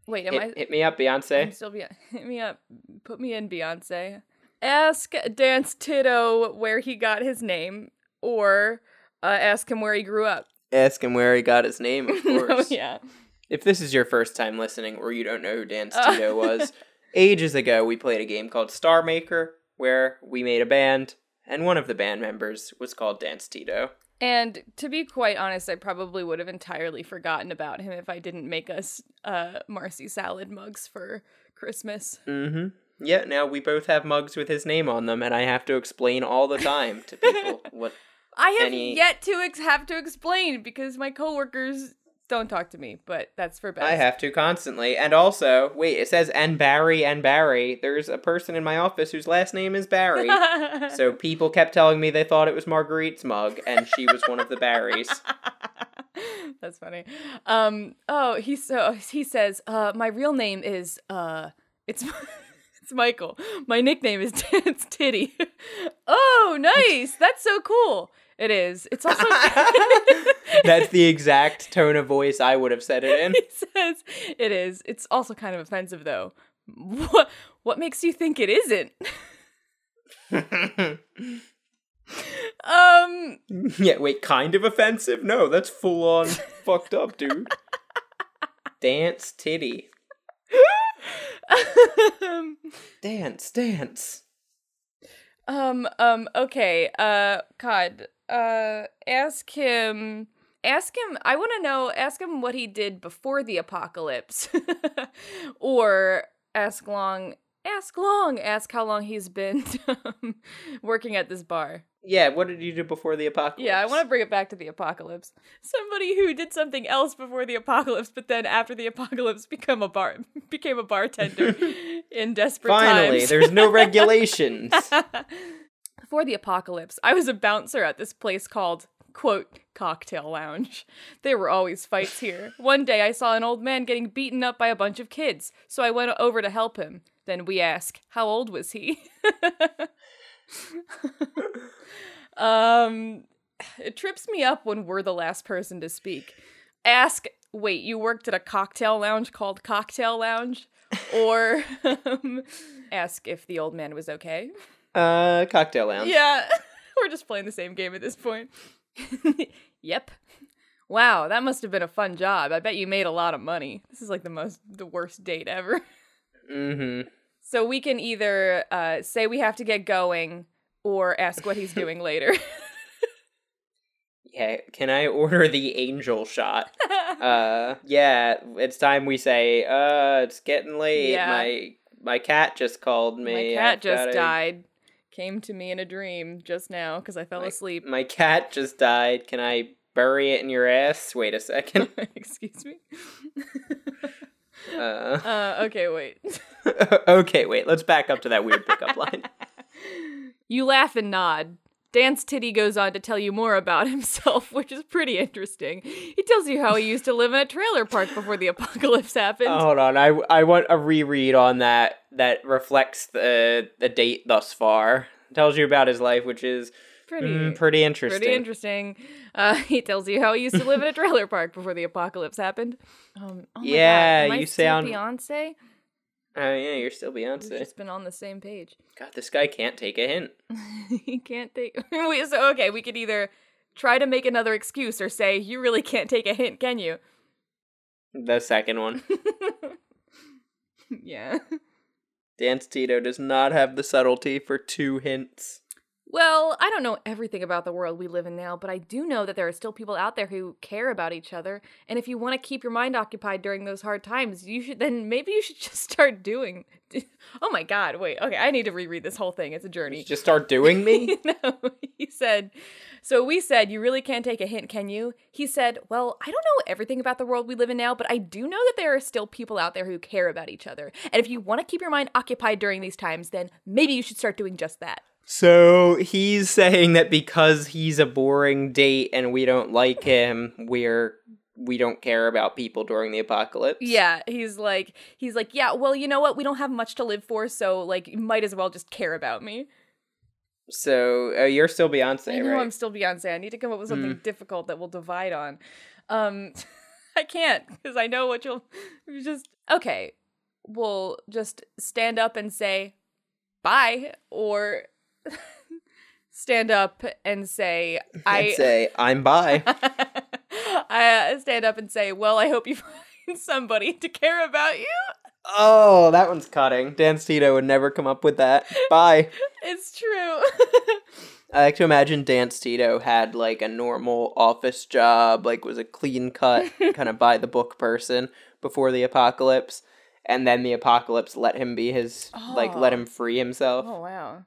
Wait, am Hit, I? hit me up, I'm Beyonce. still be hit me up. Put me in Beyonce. Ask Dance Tito where he got his name, or uh, ask him where he grew up. Ask him where he got his name, of oh course. yeah. If this is your first time listening or you don't know who Dance Uh. Tito was, ages ago we played a game called Star Maker where we made a band and one of the band members was called Dance Tito. And to be quite honest, I probably would have entirely forgotten about him if I didn't make us uh, Marcy salad mugs for Christmas. Mm-hmm. Yeah, now we both have mugs with his name on them and I have to explain all the time to people what I have Any- yet to ex- have to explain because my coworkers don't talk to me, but that's for best. I have to constantly. And also, wait, it says and Barry and Barry. There's a person in my office whose last name is Barry. so people kept telling me they thought it was Marguerite's mug and she was one of the Barrys. That's funny. Um. Oh, he so he says. Uh, my real name is uh. It's it's Michael. My nickname is Dance Titty. oh, nice. That's so cool. It is. It's also. That's the exact tone of voice I would have said it in. says it is. It's also kind of offensive though. What what makes you think it isn't? um yeah, wait, kind of offensive? No, that's full on fucked up, dude. Dance titty. Dance, dance. um um okay. Uh God. Uh ask him ask him I want to know ask him what he did before the apocalypse. or ask long ask long ask how long he's been working at this bar. Yeah, what did you do before the apocalypse? Yeah, I want to bring it back to the apocalypse. Somebody who did something else before the apocalypse, but then after the apocalypse become a bar became a bartender in desperate Finally, times. there's no regulations. Before the apocalypse, I was a bouncer at this place called quote cocktail lounge. There were always fights here. One day I saw an old man getting beaten up by a bunch of kids, so I went over to help him. Then we ask, how old was he? um it trips me up when we're the last person to speak. Ask, wait, you worked at a cocktail lounge called Cocktail Lounge? Or um, ask if the old man was okay. Uh, cocktail lounge. Yeah, we're just playing the same game at this point. yep. Wow, that must have been a fun job. I bet you made a lot of money. This is like the most, the worst date ever. Mm-hmm. So we can either uh, say we have to get going or ask what he's doing later. Yeah, can I order the angel shot? Uh, yeah, it's time we say, uh, it's getting late. Yeah. My my cat just called me. My cat I've just gotta- died. Came to me in a dream just now because I fell My- asleep. My cat just died. Can I bury it in your ass? Wait a second. Excuse me. Uh, uh, okay, wait. okay, wait. Let's back up to that weird pickup line. You laugh and nod. Dance Titty goes on to tell you more about himself, which is pretty interesting. He tells you how he used to live in a trailer park before the apocalypse happened. Oh, hold on. I, I want a reread on that that reflects the the date thus far. Tells you about his life, which is pretty, mm, pretty interesting. pretty interesting. Uh, he tells you how he used to live in a trailer park before the apocalypse happened. Um, oh my Yeah, God, am you still sound- Beyonce. Oh yeah, you're still Beyonce. We've just been on the same page. God, this guy can't take a hint. he can't take. So okay, we could either try to make another excuse or say you really can't take a hint, can you? The second one. yeah. Dance Tito does not have the subtlety for two hints. Well, I don't know everything about the world we live in now, but I do know that there are still people out there who care about each other. And if you want to keep your mind occupied during those hard times, you should then maybe you should just start doing. Oh my god, wait. Okay, I need to reread this whole thing. It's a journey. Just start doing me? no, he said, so we said, you really can't take a hint, can you? He said, well, I don't know everything about the world we live in now, but I do know that there are still people out there who care about each other. And if you want to keep your mind occupied during these times, then maybe you should start doing just that. So he's saying that because he's a boring date and we don't like him, we're we don't care about people during the apocalypse. Yeah, he's like, he's like, yeah, well, you know what? We don't have much to live for, so like, you might as well just care about me. So uh, you're still Beyonce, I know right? I'm still Beyonce. I need to come up with something difficult that we'll divide on. Um, I can't because I know what you'll just. Okay, we'll just stand up and say bye, or stand up and say I. I'd say I'm bi. I uh, stand up and say, "Well, I hope you find somebody to care about you." oh, that one's cutting. Dance Tito would never come up with that. Bye. It's true. I like to imagine Dance Tito had like a normal office job, like was a clean cut, kind of by the book person before the apocalypse, and then the apocalypse let him be his like let Oh. him free himself. oh wow.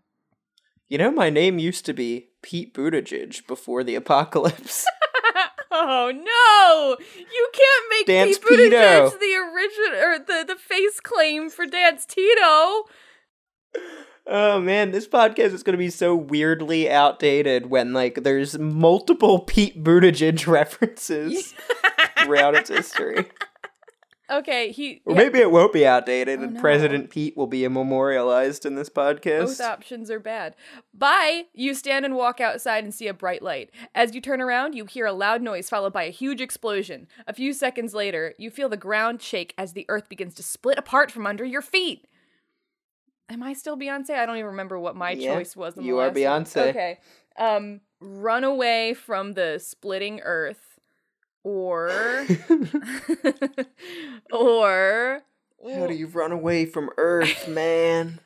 You know, my name used to be Pete Buttigieg before the apocalypse. Oh no! You can't make Dance Pete Buttigieg the original or the the face claim for Dance Tito. oh man, this podcast is going to be so weirdly outdated when like there's multiple Pete Buttigieg references throughout its history. Okay, he Or yeah, maybe it won't be outdated Oh, and no. President Pete will be memorialized in this podcast. both options are bad. Bye. You stand and walk outside and see a bright light. As you turn around, you hear a loud noise followed by a huge explosion. A few seconds later, you feel the ground shake as the earth begins to split apart from under your feet. Am I still Beyonce? I don't even remember what my Yeah, choice was. You are last one. Beyonce. Okay. Um, run away from the splitting earth, or or How do you run away from Earth, man?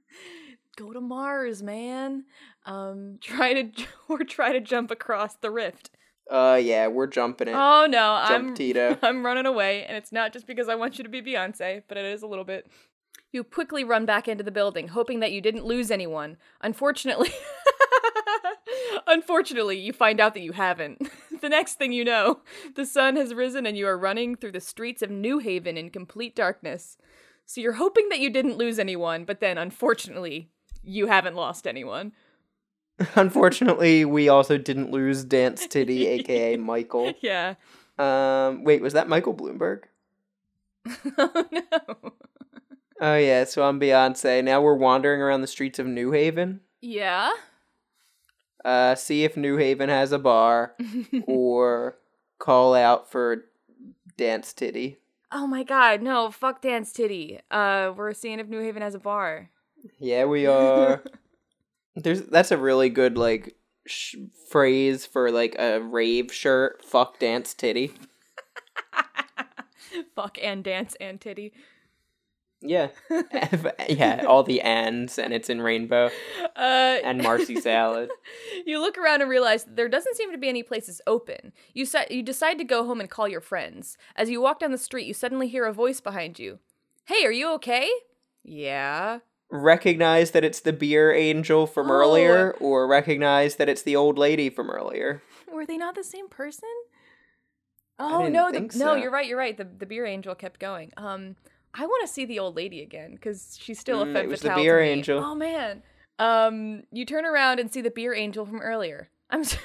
go to Mars, man. Um, try to or try to jump across the rift. uh, yeah, we're jumping it. Oh no, Jump I'm Tito. I'm running away, and it's not just because I want you to be Beyonce, but it is a little bit. You quickly run back into the building, hoping that you didn't lose anyone. Unfortunately, unfortunately, you find out that you haven't. The next thing you know, the sun has risen and you are running through the streets of New Haven in complete darkness. So you're hoping that you didn't lose anyone, but then unfortunately, you haven't lost anyone. Unfortunately, we also didn't lose Dance Titty, aka Michael. Yeah. Um, wait, was that Michael Bloomberg? oh no. Oh yeah, so I'm Beyonce. Now we're wandering around the streets of New Haven. Yeah. Uh, see if New Haven has a bar, or call out for Dance Titty. Oh my god, no, fuck Dance Titty. Uh, we're seeing if New Haven has a bar. Yeah, we are. There's that's a really good like sh- phrase for like a rave shirt. Fuck Dance Titty. fuck and dance and titty. Yeah, yeah, all the ands, and it's in rainbow Uh, and Marcy salad. you look around and realize that there doesn't seem to be any places open. You sa- you decide to go home and call your friends. As you walk down the street, you suddenly hear a voice behind you. Hey, are you okay? Yeah. recognize that it's the beer angel from Oh. earlier or recognize that it's the old lady from earlier. Were they not the same person? Oh no, the, think no, you're right. You're right. The the beer angel kept going. Um, I want to see the old lady again because she's still a Mm, femme it was the fatale to beer me. angel. Oh man. Um, you turn around and see the beer angel from earlier. I'm. s-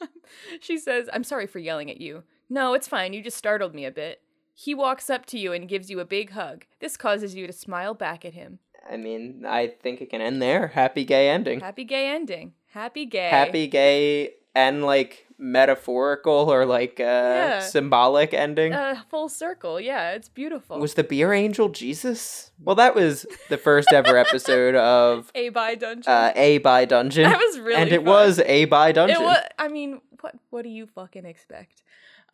she says, "I'm sorry for yelling at you. No, it's fine. You just startled me a bit." He walks up to you and gives you a big hug. This causes you to smile back at him. I mean, I think it can end there. Happy gay ending. Happy gay ending. Happy gay. Happy gay and like metaphorical or like uh Yeah. symbolic ending. Uh, full circle. Yeah, it's beautiful. was the beer angel Jesus? Well, that was the first ever episode of a by dungeon. uh, A by Dungeon. That was really and it fun. was A by Dungeon. It was. I mean, what what do you fucking expect?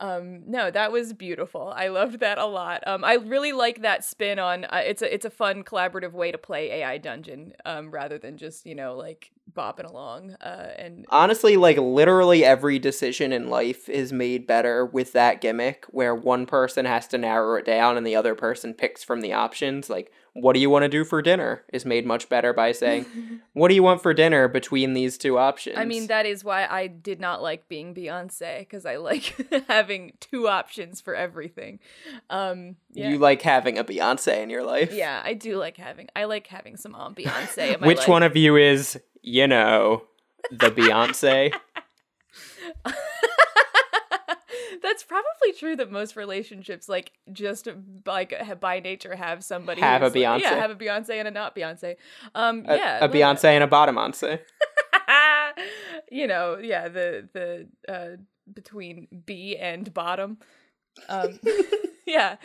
Um, no, that was beautiful. I loved that a lot. Um, I really like that spin on. Uh, it's a it's a fun collaborative way to play AI dungeon. Um, rather than just you know like bopping along. Uh, and Honestly, like literally every decision in life is made better with that gimmick where one person has to narrow it down and the other person picks from the options. Like, what do you want to do for dinner is made much better by saying, what do you want for dinner between these two options? I mean, that is why I did not like being Beyonce because I like having two options for everything. Um, yeah. you like having a Beyonce in your life. yeah, I do like having. I like having some on Beyonce. In my Which life. one of you is, you know, the Beyonce? That's probably true that most relationships, like, just like by nature, have somebody Have a who's, like- Beyonce. yeah, have a Beyonce and a not Beyonce. Um, A, yeah, a Beyonce and a bottomonce. you know, yeah, the the uh, between B and bottom. Um, yeah,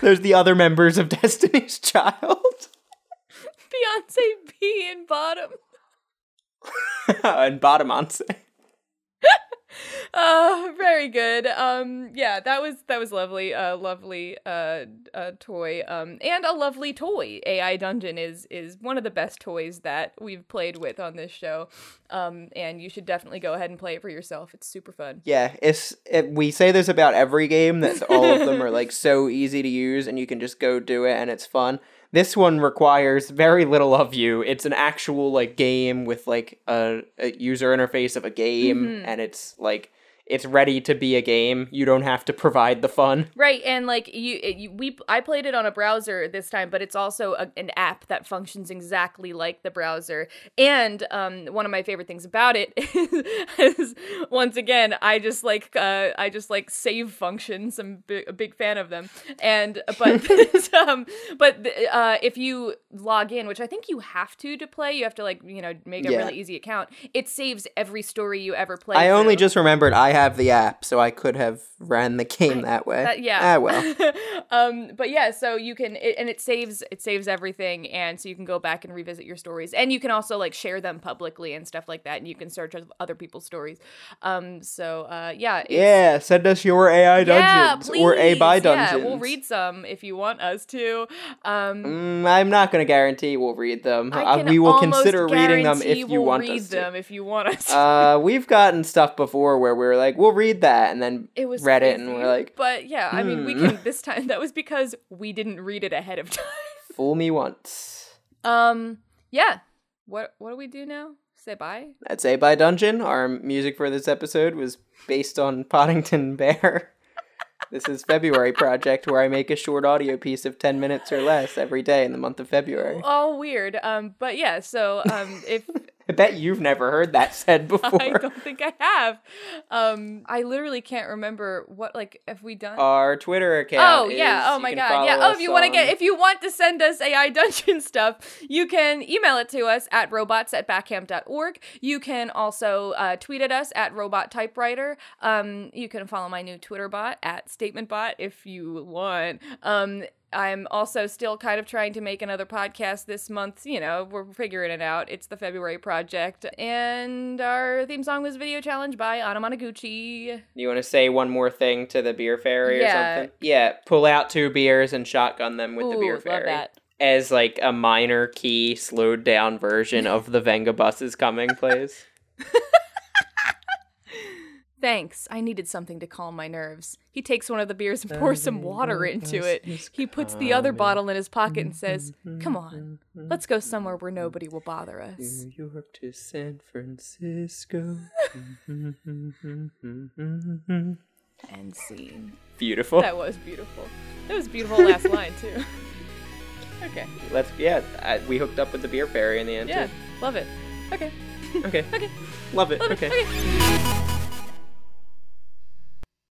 There's the other members of Destiny's Child. Beyonce B and bottom. and bottomonce. Uh, very good. Um, yeah, that was that was lovely. Uh, lovely. Uh, uh, toy. Um, and a lovely toy. AI Dungeon is is one of the best toys that we've played with on this show. Um, and you should definitely go ahead and play it for yourself. It's super fun. Yeah, it's it, we say this about every game that all of them are like so easy to use and you can just go do it and it's fun. This one requires very little of you. It's an actual like game with like a, a user interface of a game Mhm. and it's like it's ready to be a game. You don't have to provide the fun. Right, and like you, it, you, we, I played it on a browser this time, but it's also a, an app that functions exactly like the browser. And um, one of my favorite things about it is, is once again, I just like, uh, I just like save functions. I'm bi- a big fan of them. And but, um, but uh, if you log in, which I think you have to to play, you have to like you know make a Yeah. really easy account. It saves every story you ever play. I only just remembered I have the app, so I could have ran the game that way. That- yeah. Ah, well. um, but yeah, so you can, it, and it saves it saves everything, and so you can go back and revisit your stories, and you can also like share them publicly and stuff like that, and you can search other people's stories. Um, so uh, yeah, Yeah, send us your AI yeah, dungeons or A by dungeons. Yeah, we'll read some if you want us to. Um, Mm, I'm not going to guarantee we'll read them. Uh, we will consider reading them if you we'll want read us them if you want us. to. to. Uh, we've gotten stuff before where we're like, we'll read that, and then it was read it, and we're like, but yeah, I mean, we hmm. can this time. That was because we didn't read it ahead of time. fool me once. Um, yeah. What what do we do now? Say bye. That's A by Dungeon. Our music for this episode was based on Poddington Bear. this is February project where I make a short audio piece of 10 minutes or less every day in the month of February. All weird. Um, but yeah. So um, if I bet you've never heard that said before. I don't think I have, um, I literally can't remember what like have we done. Our Twitter account. Oh is- yeah! Oh my god! Yeah. Oh, if you want to get, if you want to send us AI dungeon stuff, you can email it to us at robots at backham.org. You can also uh, tweet at us at robot typewriter. Um, you can follow my new Twitter bot at statementbot if you want. Um, I'm also still kind of trying to make another podcast this month. You know, we're figuring it out. It's the February project, and our theme song was "Video Challenge" by Anna Monoguchi. You want to say one more thing to the beer fairy Yeah. or something? Yeah, pull out two beers and shotgun them with the Ooh, beer love fairy. that. As like a minor key slowed down version of the Venga Buses coming plays. Thanks. I needed something to calm my nerves. He takes one of the beers and pours some water into it. He puts the other bottle in his pocket and says, mm-hmm, Come on, mm-hmm, let's go mm-hmm, somewhere where nobody will bother us. New York to San Francisco. End scene. Beautiful. That was beautiful. That was beautiful last line, too. Okay. Let's yeah. I, we hooked up with the beer fairy in the end Yeah, love it. Okay. Okay. Okay. Love it. Love it. okay. Okay.